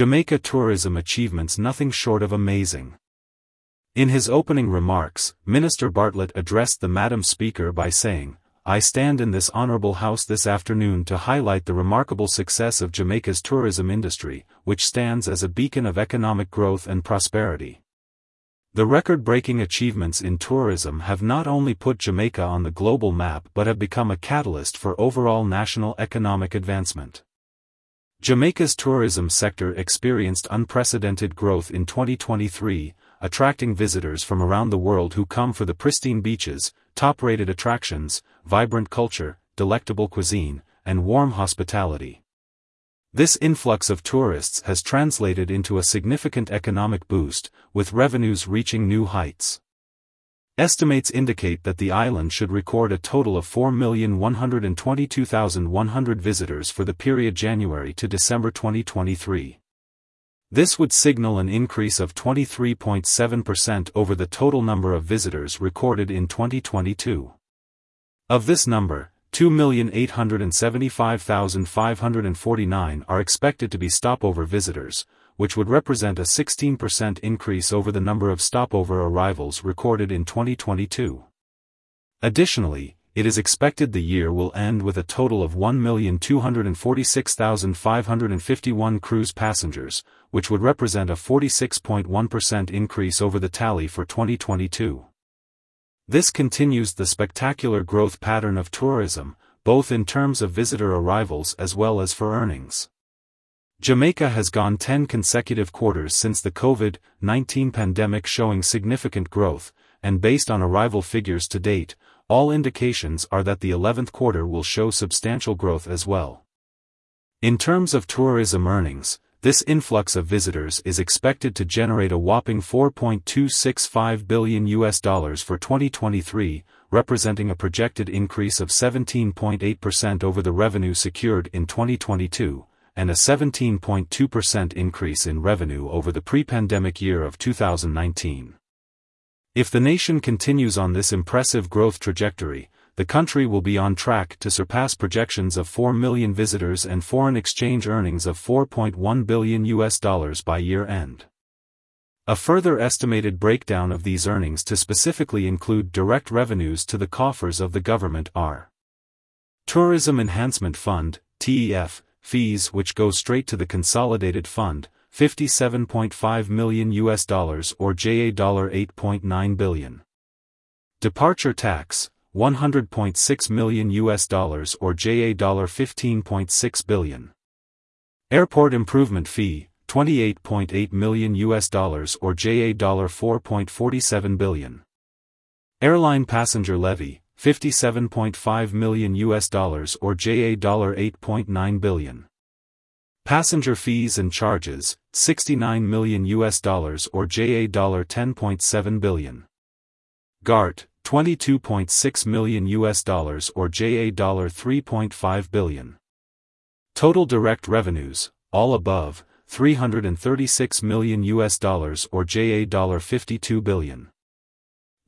Jamaica tourism achievements nothing short of amazing. In his opening remarks, Minister Bartlett addressed the Madam Speaker by saying, I stand in this honorable house this afternoon to highlight the remarkable success of Jamaica's tourism industry, which stands as a beacon of economic growth and prosperity. The record-breaking achievements in tourism have not only put Jamaica on the global map but have become a catalyst for overall national economic advancement. Jamaica's tourism sector experienced unprecedented growth in 2023, attracting visitors from around the world who come for the pristine beaches, top-rated attractions, vibrant culture, delectable cuisine, and warm hospitality. This influx of tourists has translated into a significant economic boost, with revenues reaching new heights. Estimates indicate that the island should record a total of 4,122,100 visitors for the period January to December 2023. This would signal an increase of 23.7% over the total number of visitors recorded in 2022. Of this number, 2,875,549 are expected to be stopover visitors, which would represent a 16% increase over the number of stopover arrivals recorded in 2022. Additionally, it is expected the year will end with a total of 1,246,551 cruise passengers, which would represent a 46.1% increase over the tally for 2022. This continues the spectacular growth pattern of tourism, both in terms of visitor arrivals as well as for earnings. Jamaica has gone 10 consecutive quarters since the COVID-19 pandemic showing significant growth, and based on arrival figures to date, all indications are that the 11th quarter will show substantial growth as well. In terms of tourism earnings, this influx of visitors is expected to generate a whopping 4.265 billion US dollars for 2023, representing a projected increase of 17.8% over the revenue secured in 2022, and a 17.2% increase in revenue over the pre-pandemic year of 2019. If the nation continues on this impressive growth trajectory, the country will be on track to surpass projections of 4 million visitors and foreign exchange earnings of 4.1 billion US dollars by year end. A further estimated breakdown of these earnings to specifically include direct revenues to the coffers of the government are Tourism Enhancement Fund, TEF, fees which go straight to the consolidated fund, 57.5 million US dollars or JA dollar $8.9 billion. Departure tax, 100.6 million US dollars or JA dollar $15.6 billion. Airport improvement fee, 28.8 million US dollars or JA dollar $4.47 billion. Airline passenger levy, 57.5 million US dollars or JA dollar $8.9 billion. Passenger fees and charges, 69 million US dollars or JA dollar $10.7 billion. GART, 22.6 million US dollars or JA dollar $3.5 billion. Total direct revenues, all above, 336 million US dollars or JA dollar $52 billion.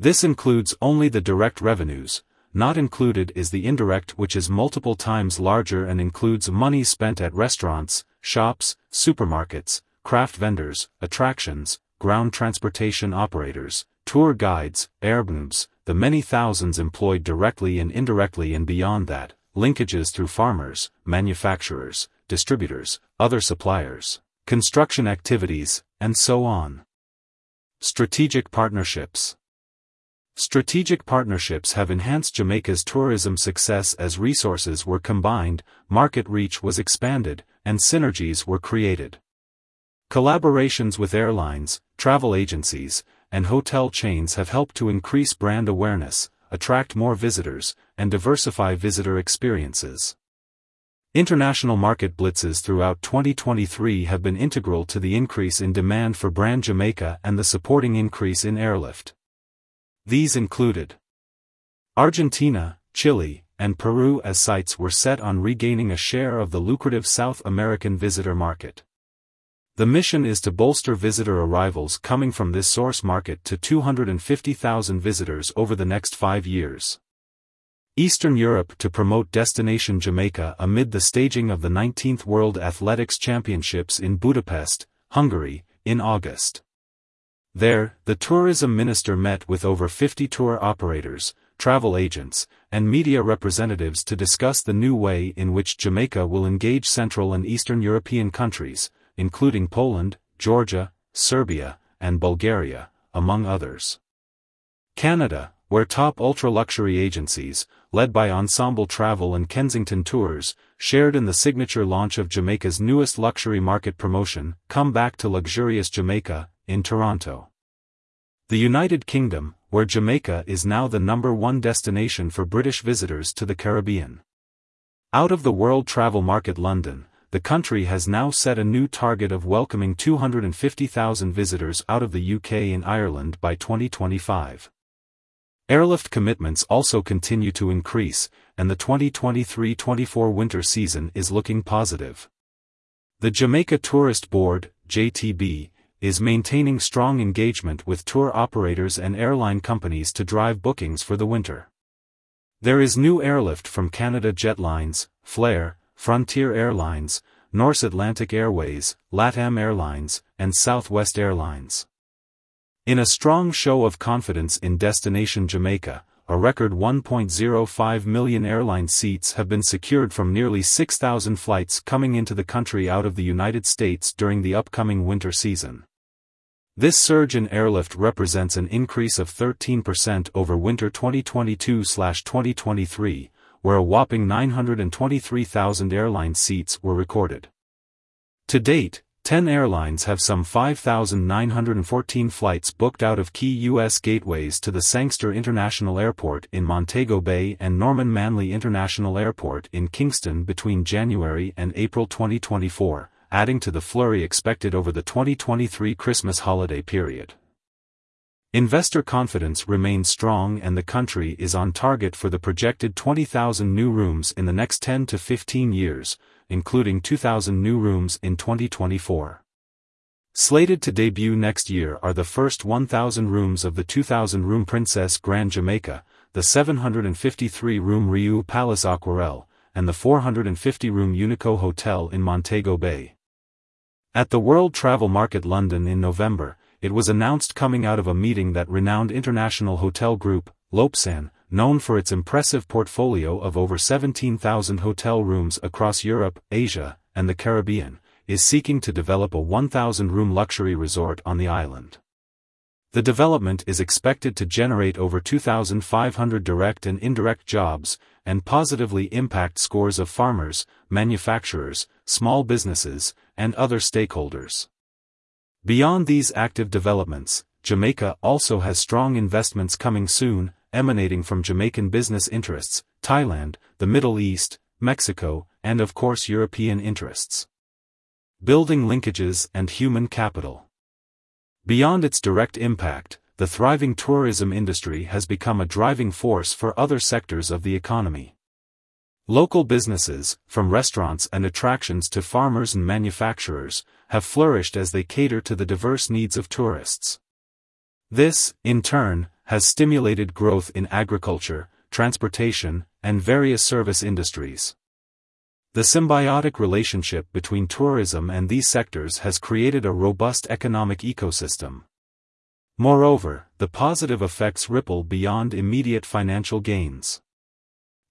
This includes only the direct revenues, not included is the indirect which is multiple times larger and includes money spent at restaurants, shops, supermarkets, craft vendors, attractions, ground transportation operators, tour guides, airbnbs, the many thousands employed directly and indirectly and beyond that, linkages through farmers, manufacturers, distributors, other suppliers, construction activities, and so on. Strategic Partnerships Strategic partnerships have enhanced Jamaica's tourism success as resources were combined, market reach was expanded, and synergies were created. Collaborations with airlines, travel agencies, and hotel chains have helped to increase brand awareness, attract more visitors, and diversify visitor experiences. International market blitzes throughout 2023 have been integral to the increase in demand for brand Jamaica and the supporting increase in airlift. These included Argentina, Chile, and Peru as sites were set on regaining a share of the lucrative South American visitor market. The mission is to bolster visitor arrivals coming from this source market to 250,000 visitors over the next five years. Eastern Europe to promote Destination Jamaica amid the staging of the 19th World Athletics Championships in Budapest, Hungary, in August. There, the tourism minister met with over 50 tour operators, travel agents, and media representatives to discuss the new way in which Jamaica will engage Central and Eastern European countries, including Poland, Georgia, Serbia, and Bulgaria, among others. Canada, where top ultra-luxury agencies, led by Ensemble Travel and Kensington Tours, shared in the signature launch of Jamaica's newest luxury market promotion, Come Back to Luxurious Jamaica, in Toronto. The United Kingdom, where Jamaica is now the number one destination for British visitors to the Caribbean. Out of the world travel market London, the country has now set a new target of welcoming 250,000 visitors out of the UK and Ireland by 2025. Airlift commitments also continue to increase, and the 2023-24 winter season is looking positive. The Jamaica Tourist Board, JTB, is maintaining strong engagement with tour operators and airline companies to drive bookings for the winter. There is new airlift from Canada Jetlines, Flair, Frontier Airlines, Norse Atlantic Airways, LATAM Airlines, and Southwest Airlines. In a strong show of confidence in Destination Jamaica, a record 1.05 million airline seats have been secured from nearly 6,000 flights coming into the country out of the United States during the upcoming winter season. This surge in airlift represents an increase of 13% over winter 2022-2023, where a whopping 923,000 airline seats were recorded. To date, 10 airlines have some 5,914 flights booked out of key U.S. gateways to the Sangster International Airport in Montego Bay and Norman Manley International Airport in Kingston between January and April 2024, adding to the flurry expected over the 2023 Christmas holiday period. Investor confidence remains strong and the country is on target for the projected 20,000 new rooms in the next 10 to 15 years, including 2,000 new rooms in 2024. Slated to debut next year are the first 1,000 rooms of the 2,000-room Princess Grand Jamaica, the 753-room Riu Palace Aquarelle, and the 450-room Unico Hotel in Montego Bay. At the World Travel Market London in November, it was announced coming out of a meeting that renowned international hotel group, Lopesan, known for its impressive portfolio of over 17,000 hotel rooms across Europe, Asia, and the Caribbean, is seeking to develop a 1,000-room luxury resort on the island. The development is expected to generate over 2,500 direct and indirect jobs, and positively impact scores of farmers, manufacturers, small businesses, and other stakeholders. Beyond these active developments, Jamaica also has strong investments coming soon, emanating from Jamaican business interests, Thailand, the Middle East, Mexico, and of course European interests. Building linkages and human capital. Beyond its direct impact, the thriving tourism industry has become a driving force for other sectors of the economy. Local businesses, from restaurants and attractions to farmers and manufacturers, have flourished as they cater to the diverse needs of tourists. This, in turn, has stimulated growth in agriculture, transportation, and various service industries. The symbiotic relationship between tourism and these sectors has created a robust economic ecosystem. Moreover, the positive effects ripple beyond immediate financial gains.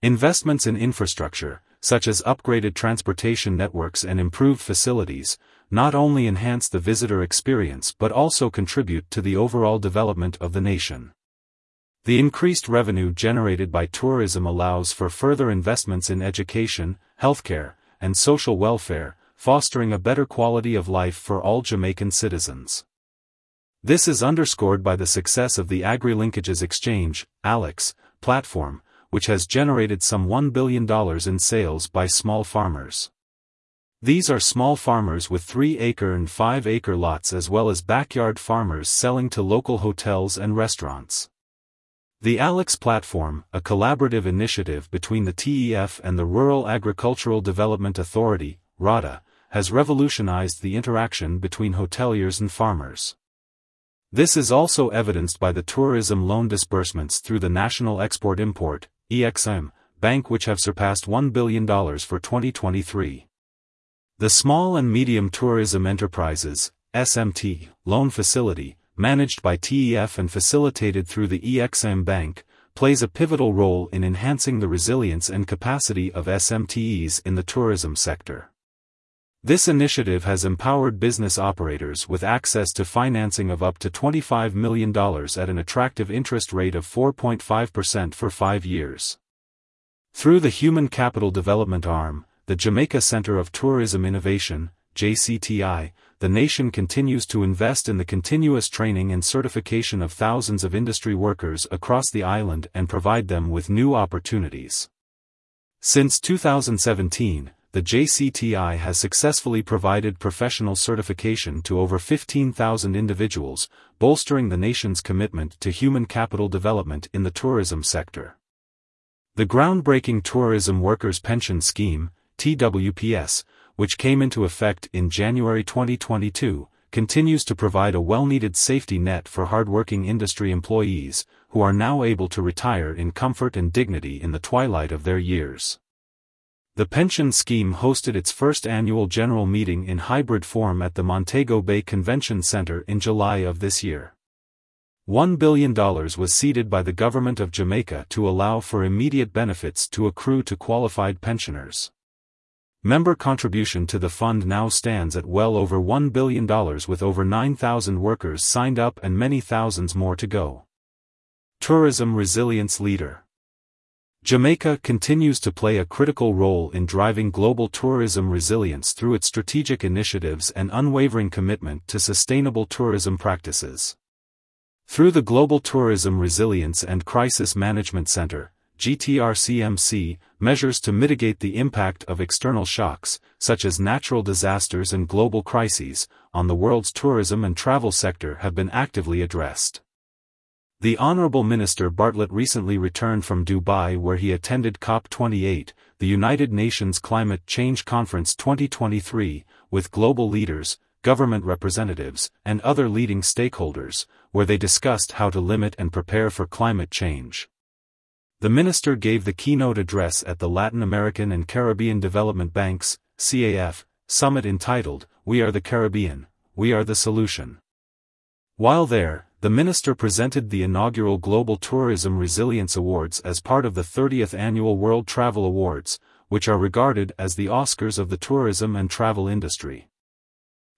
Investments in infrastructure, such as upgraded transportation networks and improved facilities, not only enhance the visitor experience but also contribute to the overall development of the nation. The increased revenue generated by tourism allows for further investments in education, healthcare, and social welfare, fostering a better quality of life for all Jamaican citizens. This is underscored by the success of the AgriLinkages Exchange, ALEX, platform, which has generated some $1 billion in sales by small farmers. These are small farmers with 3-acre and 5-acre lots as well as backyard farmers selling to local hotels and restaurants. The ALEX platform, a collaborative initiative between the TEF and the Rural Agricultural Development Authority, RADA, has revolutionized the interaction between hoteliers and farmers. This is also evidenced by the tourism loan disbursements through the National Export-Import, EXIM, Bank which have surpassed $1 billion for 2023. The Small and Medium Tourism Enterprises, SMT, loan facility, managed by TEF and facilitated through the EXIM Bank, plays a pivotal role in enhancing the resilience and capacity of SMTEs in the tourism sector. This initiative has empowered business operators with access to financing of up to $25 million at an attractive interest rate of 4.5% for five years. Through the Human Capital Development Arm, the Jamaica Center of Tourism Innovation, JCTI, the nation continues to invest in the continuous training and certification of thousands of industry workers across the island and provide them with new opportunities. Since 2017, the JCTI has successfully provided professional certification to over 15,000 individuals, bolstering the nation's commitment to human capital development in the tourism sector. The groundbreaking Tourism Workers Pension Scheme, TWPS, which came into effect in January 2022, continues to provide a well-needed safety net for hardworking industry employees, who are now able to retire in comfort and dignity in the twilight of their years. The pension scheme hosted its first annual general meeting in hybrid form at the Montego Bay Convention Center in July of this year. $1 billion was seeded by the government of Jamaica to allow for immediate benefits to accrue to qualified pensioners. Member contribution to the fund now stands at well over $1 billion with over 9,000 workers signed up and many thousands more to go. Tourism Resilience Leader Jamaica continues to play a critical role in driving global tourism resilience through its strategic initiatives and unwavering commitment to sustainable tourism practices. Through the Global Tourism Resilience and Crisis Management Center, GTRCMC, measures to mitigate the impact of external shocks, such as natural disasters and global crises, on the world's tourism and travel sector have been actively addressed. The Honorable Minister Bartlett recently returned from Dubai where he attended COP28, the United Nations Climate Change Conference 2023, with global leaders, government representatives, and other leading stakeholders, where they discussed how to limit and prepare for climate change. The minister gave the keynote address at the Latin American and Caribbean Development Banks, CAF, summit entitled, We Are the Caribbean, We Are the Solution. While there, the minister presented the inaugural Global Tourism Resilience Awards as part of the 30th Annual World Travel Awards, which are regarded as the Oscars of the tourism and travel industry.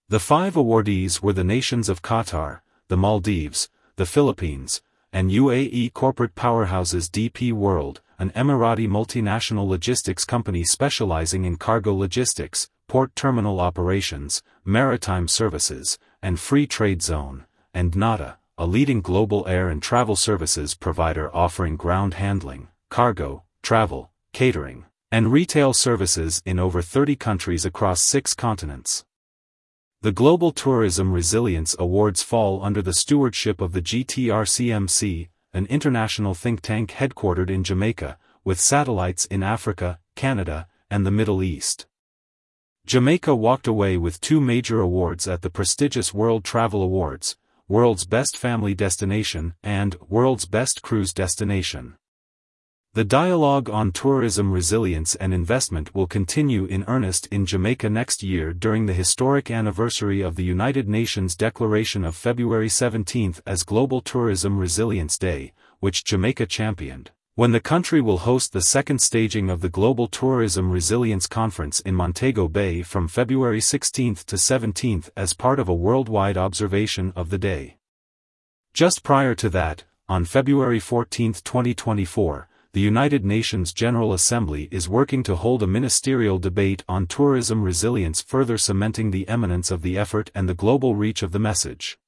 The five awardees were the nations of Qatar, the Maldives, the Philippines, and UAE corporate powerhouses DP World, an Emirati multinational logistics company specializing in cargo logistics, port terminal operations, maritime services, and free trade zone, and dnata, a leading global air and travel services provider offering ground handling, cargo, travel, catering, and retail services in over 30 countries across six continents. The Global Tourism Resilience Awards fall under the stewardship of the GTRCMC, an international think tank headquartered in Jamaica, with satellites in Africa, Canada, and the Middle East. Jamaica walked away with two major awards at the prestigious World Travel Awards, World's Best Family Destination, and World's Best Cruise Destination. The dialogue on tourism resilience and investment will continue in earnest in Jamaica next year during the historic anniversary of the United Nations Declaration of February 17 as Global Tourism Resilience Day, which Jamaica championed when the country will host the second staging of the Global Tourism Resilience Conference in Montego Bay from February 16 to 17 as part of a worldwide observation of the day. Just prior to that, on February 14, 2024, the United Nations General Assembly is working to hold a ministerial debate on tourism resilience further cementing the eminence of the effort and the global reach of the message.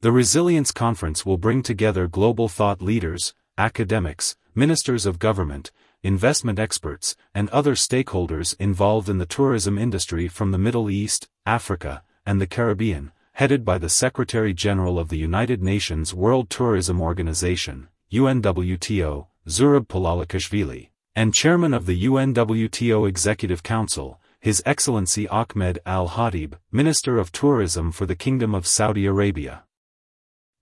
The Resilience Conference will bring together global thought leaders, academics, ministers of government, investment experts, and other stakeholders involved in the tourism industry from the Middle East, Africa, and the Caribbean, headed by the Secretary General of the United Nations World Tourism Organization, UNWTO, Zurab Pololikashvili, and Chairman of the UNWTO Executive Council, His Excellency Ahmed Al-Khatib, Minister of Tourism for the Kingdom of Saudi Arabia.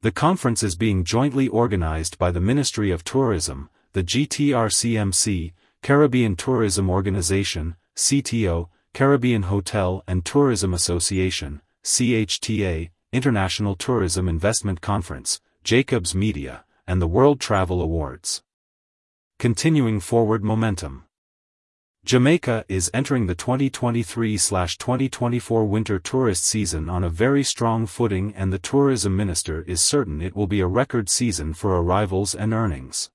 The conference is being jointly organized by the Ministry of Tourism, the GTRCMC, Caribbean Tourism Organization, CTO, Caribbean Hotel and Tourism Association, CHTA, International Tourism Investment Conference, Jacobs Media, and the World Travel Awards. Continuing forward momentum. Jamaica is entering the 2023-2024 winter tourist season on a very strong footing and the tourism minister is certain it will be a record season for arrivals and earnings.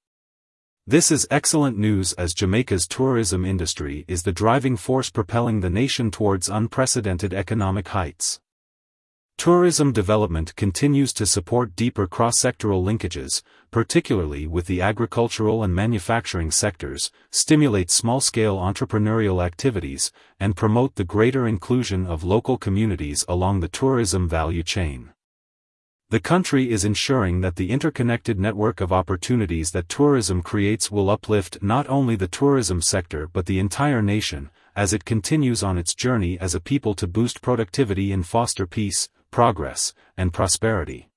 This is excellent news as Jamaica's tourism industry is the driving force propelling the nation towards unprecedented economic heights. Tourism development continues to support deeper cross-sectoral linkages, particularly with the agricultural and manufacturing sectors, stimulate small-scale entrepreneurial activities, and promote the greater inclusion of local communities along the tourism value chain. The country is ensuring that the interconnected network of opportunities that tourism creates will uplift not only the tourism sector but the entire nation, as it continues on its journey as a people to boost productivity and foster peace, progress, and prosperity.